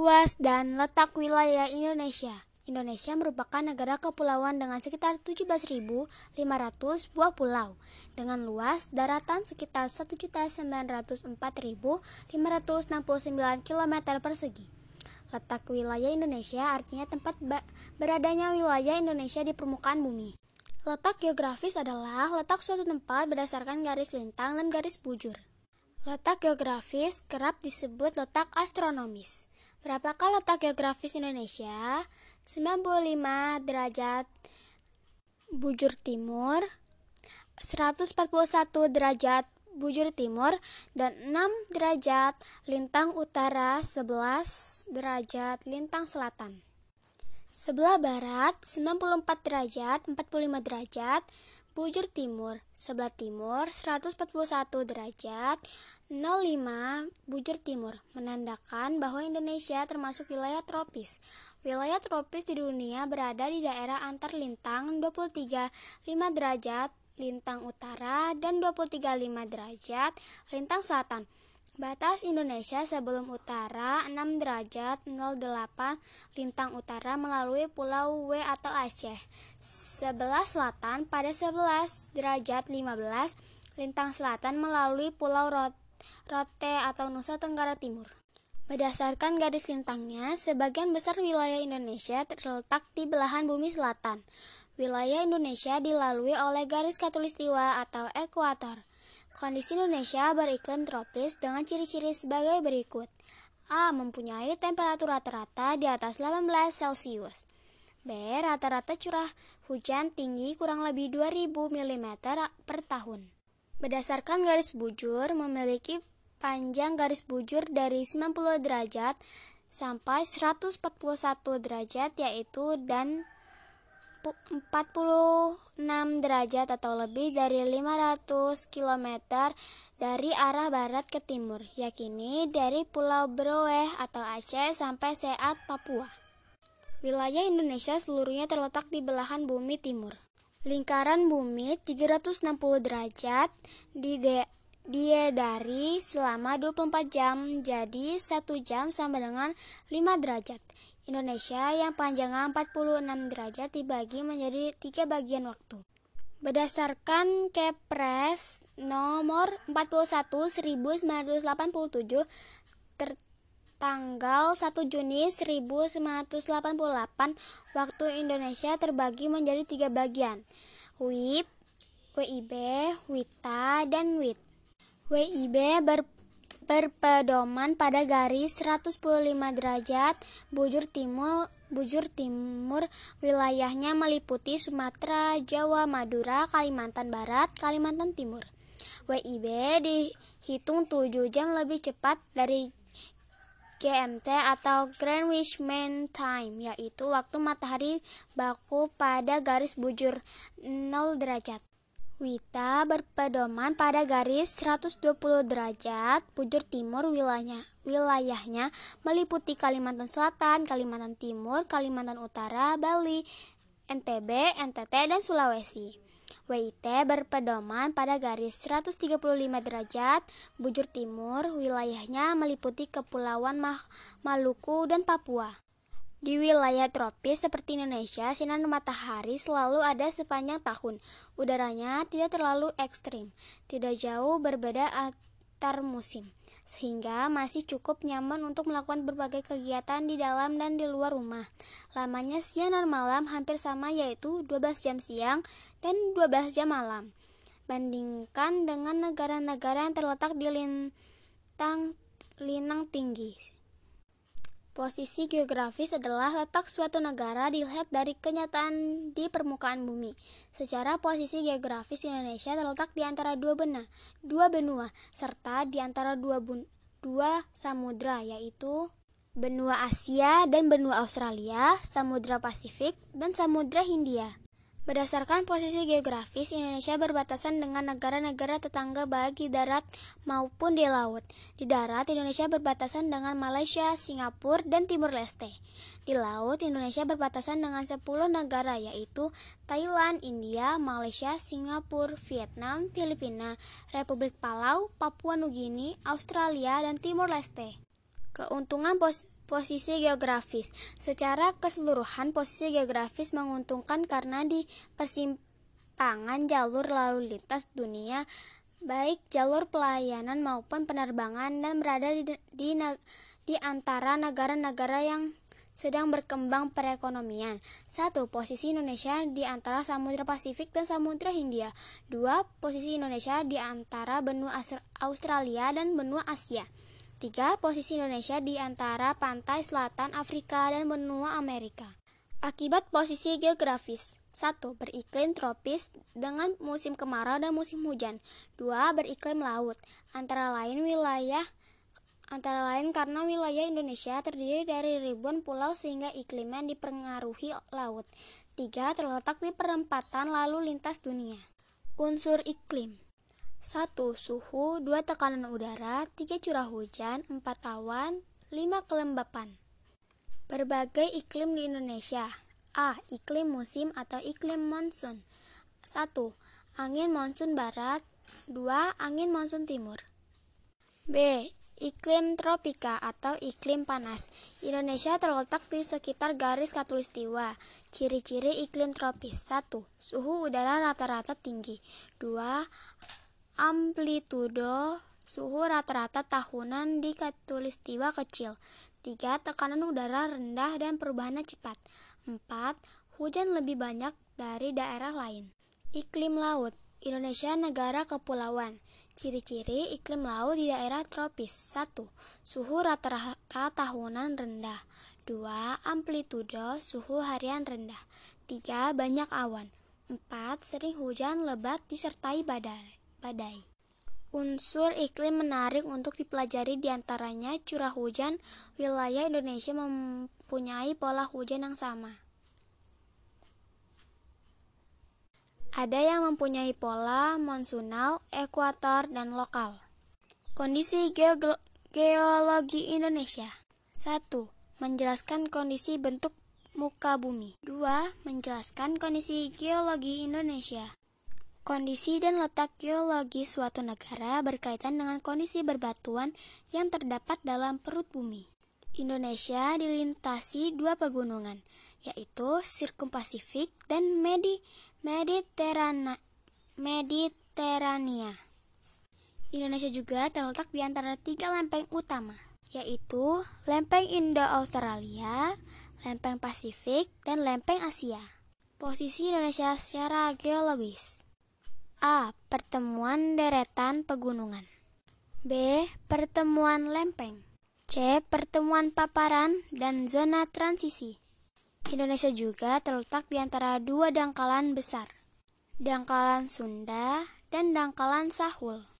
Luas dan letak wilayah Indonesia. Indonesia merupakan negara kepulauan dengan sekitar 17.500 buah pulau dengan luas daratan sekitar 1.904.569 km persegi. Letak wilayah Indonesia artinya tempat beradanya wilayah Indonesia di permukaan bumi. Letak geografis adalah letak suatu tempat berdasarkan garis lintang dan garis bujur. Letak geografis kerap disebut letak astronomis. Berapakah letak geografis Indonesia? 95 derajat bujur timur, 141 derajat bujur timur, dan 6 derajat lintang utara, 11 derajat lintang selatan. Sebelah barat 94 derajat 45 derajat bujur timur, sebelah timur 141 derajat 05 bujur timur, menandakan bahwa Indonesia termasuk wilayah tropis. Wilayah tropis di dunia berada di daerah antar lintang 23 5 derajat lintang utara dan 23 5 derajat lintang selatan. Batas Indonesia sebelum utara 6 derajat 08 lintang utara melalui Pulau W atau Aceh. Sebelah selatan pada 11 derajat 15 lintang selatan melalui Pulau Rot Rote atau Nusa Tenggara Timur. Berdasarkan garis lintangnya, sebagian besar wilayah Indonesia terletak di belahan bumi selatan. Wilayah Indonesia dilalui oleh garis katulistiwa atau ekuator. Kondisi Indonesia beriklim tropis dengan ciri-ciri sebagai berikut. A. Mempunyai temperatur rata-rata di atas 18 Celcius. B. Rata-rata curah hujan tinggi kurang lebih 2000 mm per tahun. Berdasarkan garis bujur, memiliki panjang garis bujur dari 90 derajat sampai 141 derajat yaitu dan 46 derajat atau lebih dari 500 km dari arah barat ke timur, yakini dari Pulau Beroe atau Aceh sampai Seat, Papua. Wilayah Indonesia seluruhnya terletak di belahan bumi timur. Lingkaran bumi 360 derajat diedari selama 24 jam, jadi 1 jam sama dengan 5 derajat. Indonesia yang panjangnya 46 derajat dibagi menjadi tiga bagian waktu. Berdasarkan Kepres nomor 41 1987 tanggal 1 Juni 1988 waktu Indonesia terbagi menjadi tiga bagian WIB, WIB, WITA, dan WIT. WIB ber, berpedoman pada garis 115 derajat bujur timur bujur timur wilayahnya meliputi Sumatera, Jawa, Madura, Kalimantan Barat, Kalimantan Timur. WIB dihitung 7 jam lebih cepat dari GMT atau Greenwich Mean Time, yaitu waktu matahari baku pada garis bujur 0 derajat. Wita berpedoman pada garis 120 derajat bujur timur wilayahnya, wilayahnya meliputi Kalimantan Selatan, Kalimantan Timur, Kalimantan Utara, Bali, NTB, NTT, dan Sulawesi. WIT berpedoman pada garis 135 derajat bujur timur, wilayahnya meliputi Kepulauan Maluku dan Papua. Di wilayah tropis seperti Indonesia, sinar matahari selalu ada sepanjang tahun. Udaranya tidak terlalu ekstrim, tidak jauh berbeda antar musim, sehingga masih cukup nyaman untuk melakukan berbagai kegiatan di dalam dan di luar rumah. Lamanya siang dan malam hampir sama yaitu 12 jam siang dan 12 jam malam. Bandingkan dengan negara-negara yang terletak di lintang linang tinggi. Posisi geografis adalah letak suatu negara dilihat dari kenyataan di permukaan bumi. Secara posisi geografis Indonesia terletak di antara dua benua, dua benua serta di antara dua, bun, dua samudra yaitu benua Asia dan benua Australia, Samudra Pasifik, dan Samudra Hindia. Berdasarkan posisi geografis, Indonesia berbatasan dengan negara-negara tetangga baik di darat maupun di laut. Di darat, Indonesia berbatasan dengan Malaysia, Singapura, dan Timur Leste. Di laut, Indonesia berbatasan dengan 10 negara yaitu Thailand, India, Malaysia, Singapura, Vietnam, Filipina, Republik Palau, Papua Nugini, Australia, dan Timur Leste. Keuntungan pos posisi geografis. Secara keseluruhan, posisi geografis menguntungkan karena di persimpangan jalur lalu lintas dunia, baik jalur pelayanan maupun penerbangan, dan berada di, di, di antara negara-negara yang sedang berkembang perekonomian. Satu, posisi Indonesia di antara Samudra Pasifik dan Samudra Hindia. Dua, posisi Indonesia di antara benua Australia dan benua Asia. Tiga, posisi Indonesia di antara pantai selatan Afrika dan benua Amerika. Akibat posisi geografis. 1. Beriklim tropis dengan musim kemarau dan musim hujan. 2. Beriklim laut. Antara lain wilayah antara lain karena wilayah Indonesia terdiri dari ribuan pulau sehingga iklimnya dipengaruhi laut. 3. Terletak di perempatan lalu lintas dunia. Unsur iklim 1. Suhu 2. Tekanan udara 3. Curah hujan 4. Awan 5. Kelembapan Berbagai iklim di Indonesia A. Iklim musim atau iklim monsun 1. Angin monsun barat 2. Angin monsun timur B. Iklim tropika atau iklim panas. Indonesia terletak di sekitar garis katulistiwa. Ciri-ciri iklim tropis. 1. Suhu udara rata-rata tinggi. 2 amplitudo suhu rata-rata tahunan di katulistiwa kecil. 3. Tekanan udara rendah dan perubahannya cepat. 4. Hujan lebih banyak dari daerah lain. Iklim laut Indonesia negara kepulauan. Ciri-ciri iklim laut di daerah tropis. 1. Suhu rata-rata tahunan rendah. 2. Amplitudo suhu harian rendah. 3. Banyak awan. 4. Sering hujan lebat disertai badai badai. Unsur iklim menarik untuk dipelajari di antaranya curah hujan. Wilayah Indonesia mempunyai pola hujan yang sama. Ada yang mempunyai pola monsunal, ekuator, dan lokal. Kondisi geologi Indonesia 1. Menjelaskan kondisi bentuk muka bumi 2. Menjelaskan kondisi geologi Indonesia Kondisi dan letak geologi suatu negara berkaitan dengan kondisi berbatuan yang terdapat dalam perut bumi. Indonesia dilintasi dua pegunungan, yaitu Sirkum Pasifik dan Medi Mediterana Mediterania. Indonesia juga terletak di antara tiga lempeng utama, yaitu lempeng Indo-Australia, lempeng Pasifik, dan lempeng Asia. Posisi Indonesia secara geologis A. Pertemuan deretan pegunungan B. Pertemuan lempeng C. Pertemuan paparan dan zona transisi Indonesia juga terletak di antara dua dangkalan besar, dangkalan Sunda dan dangkalan Sahul.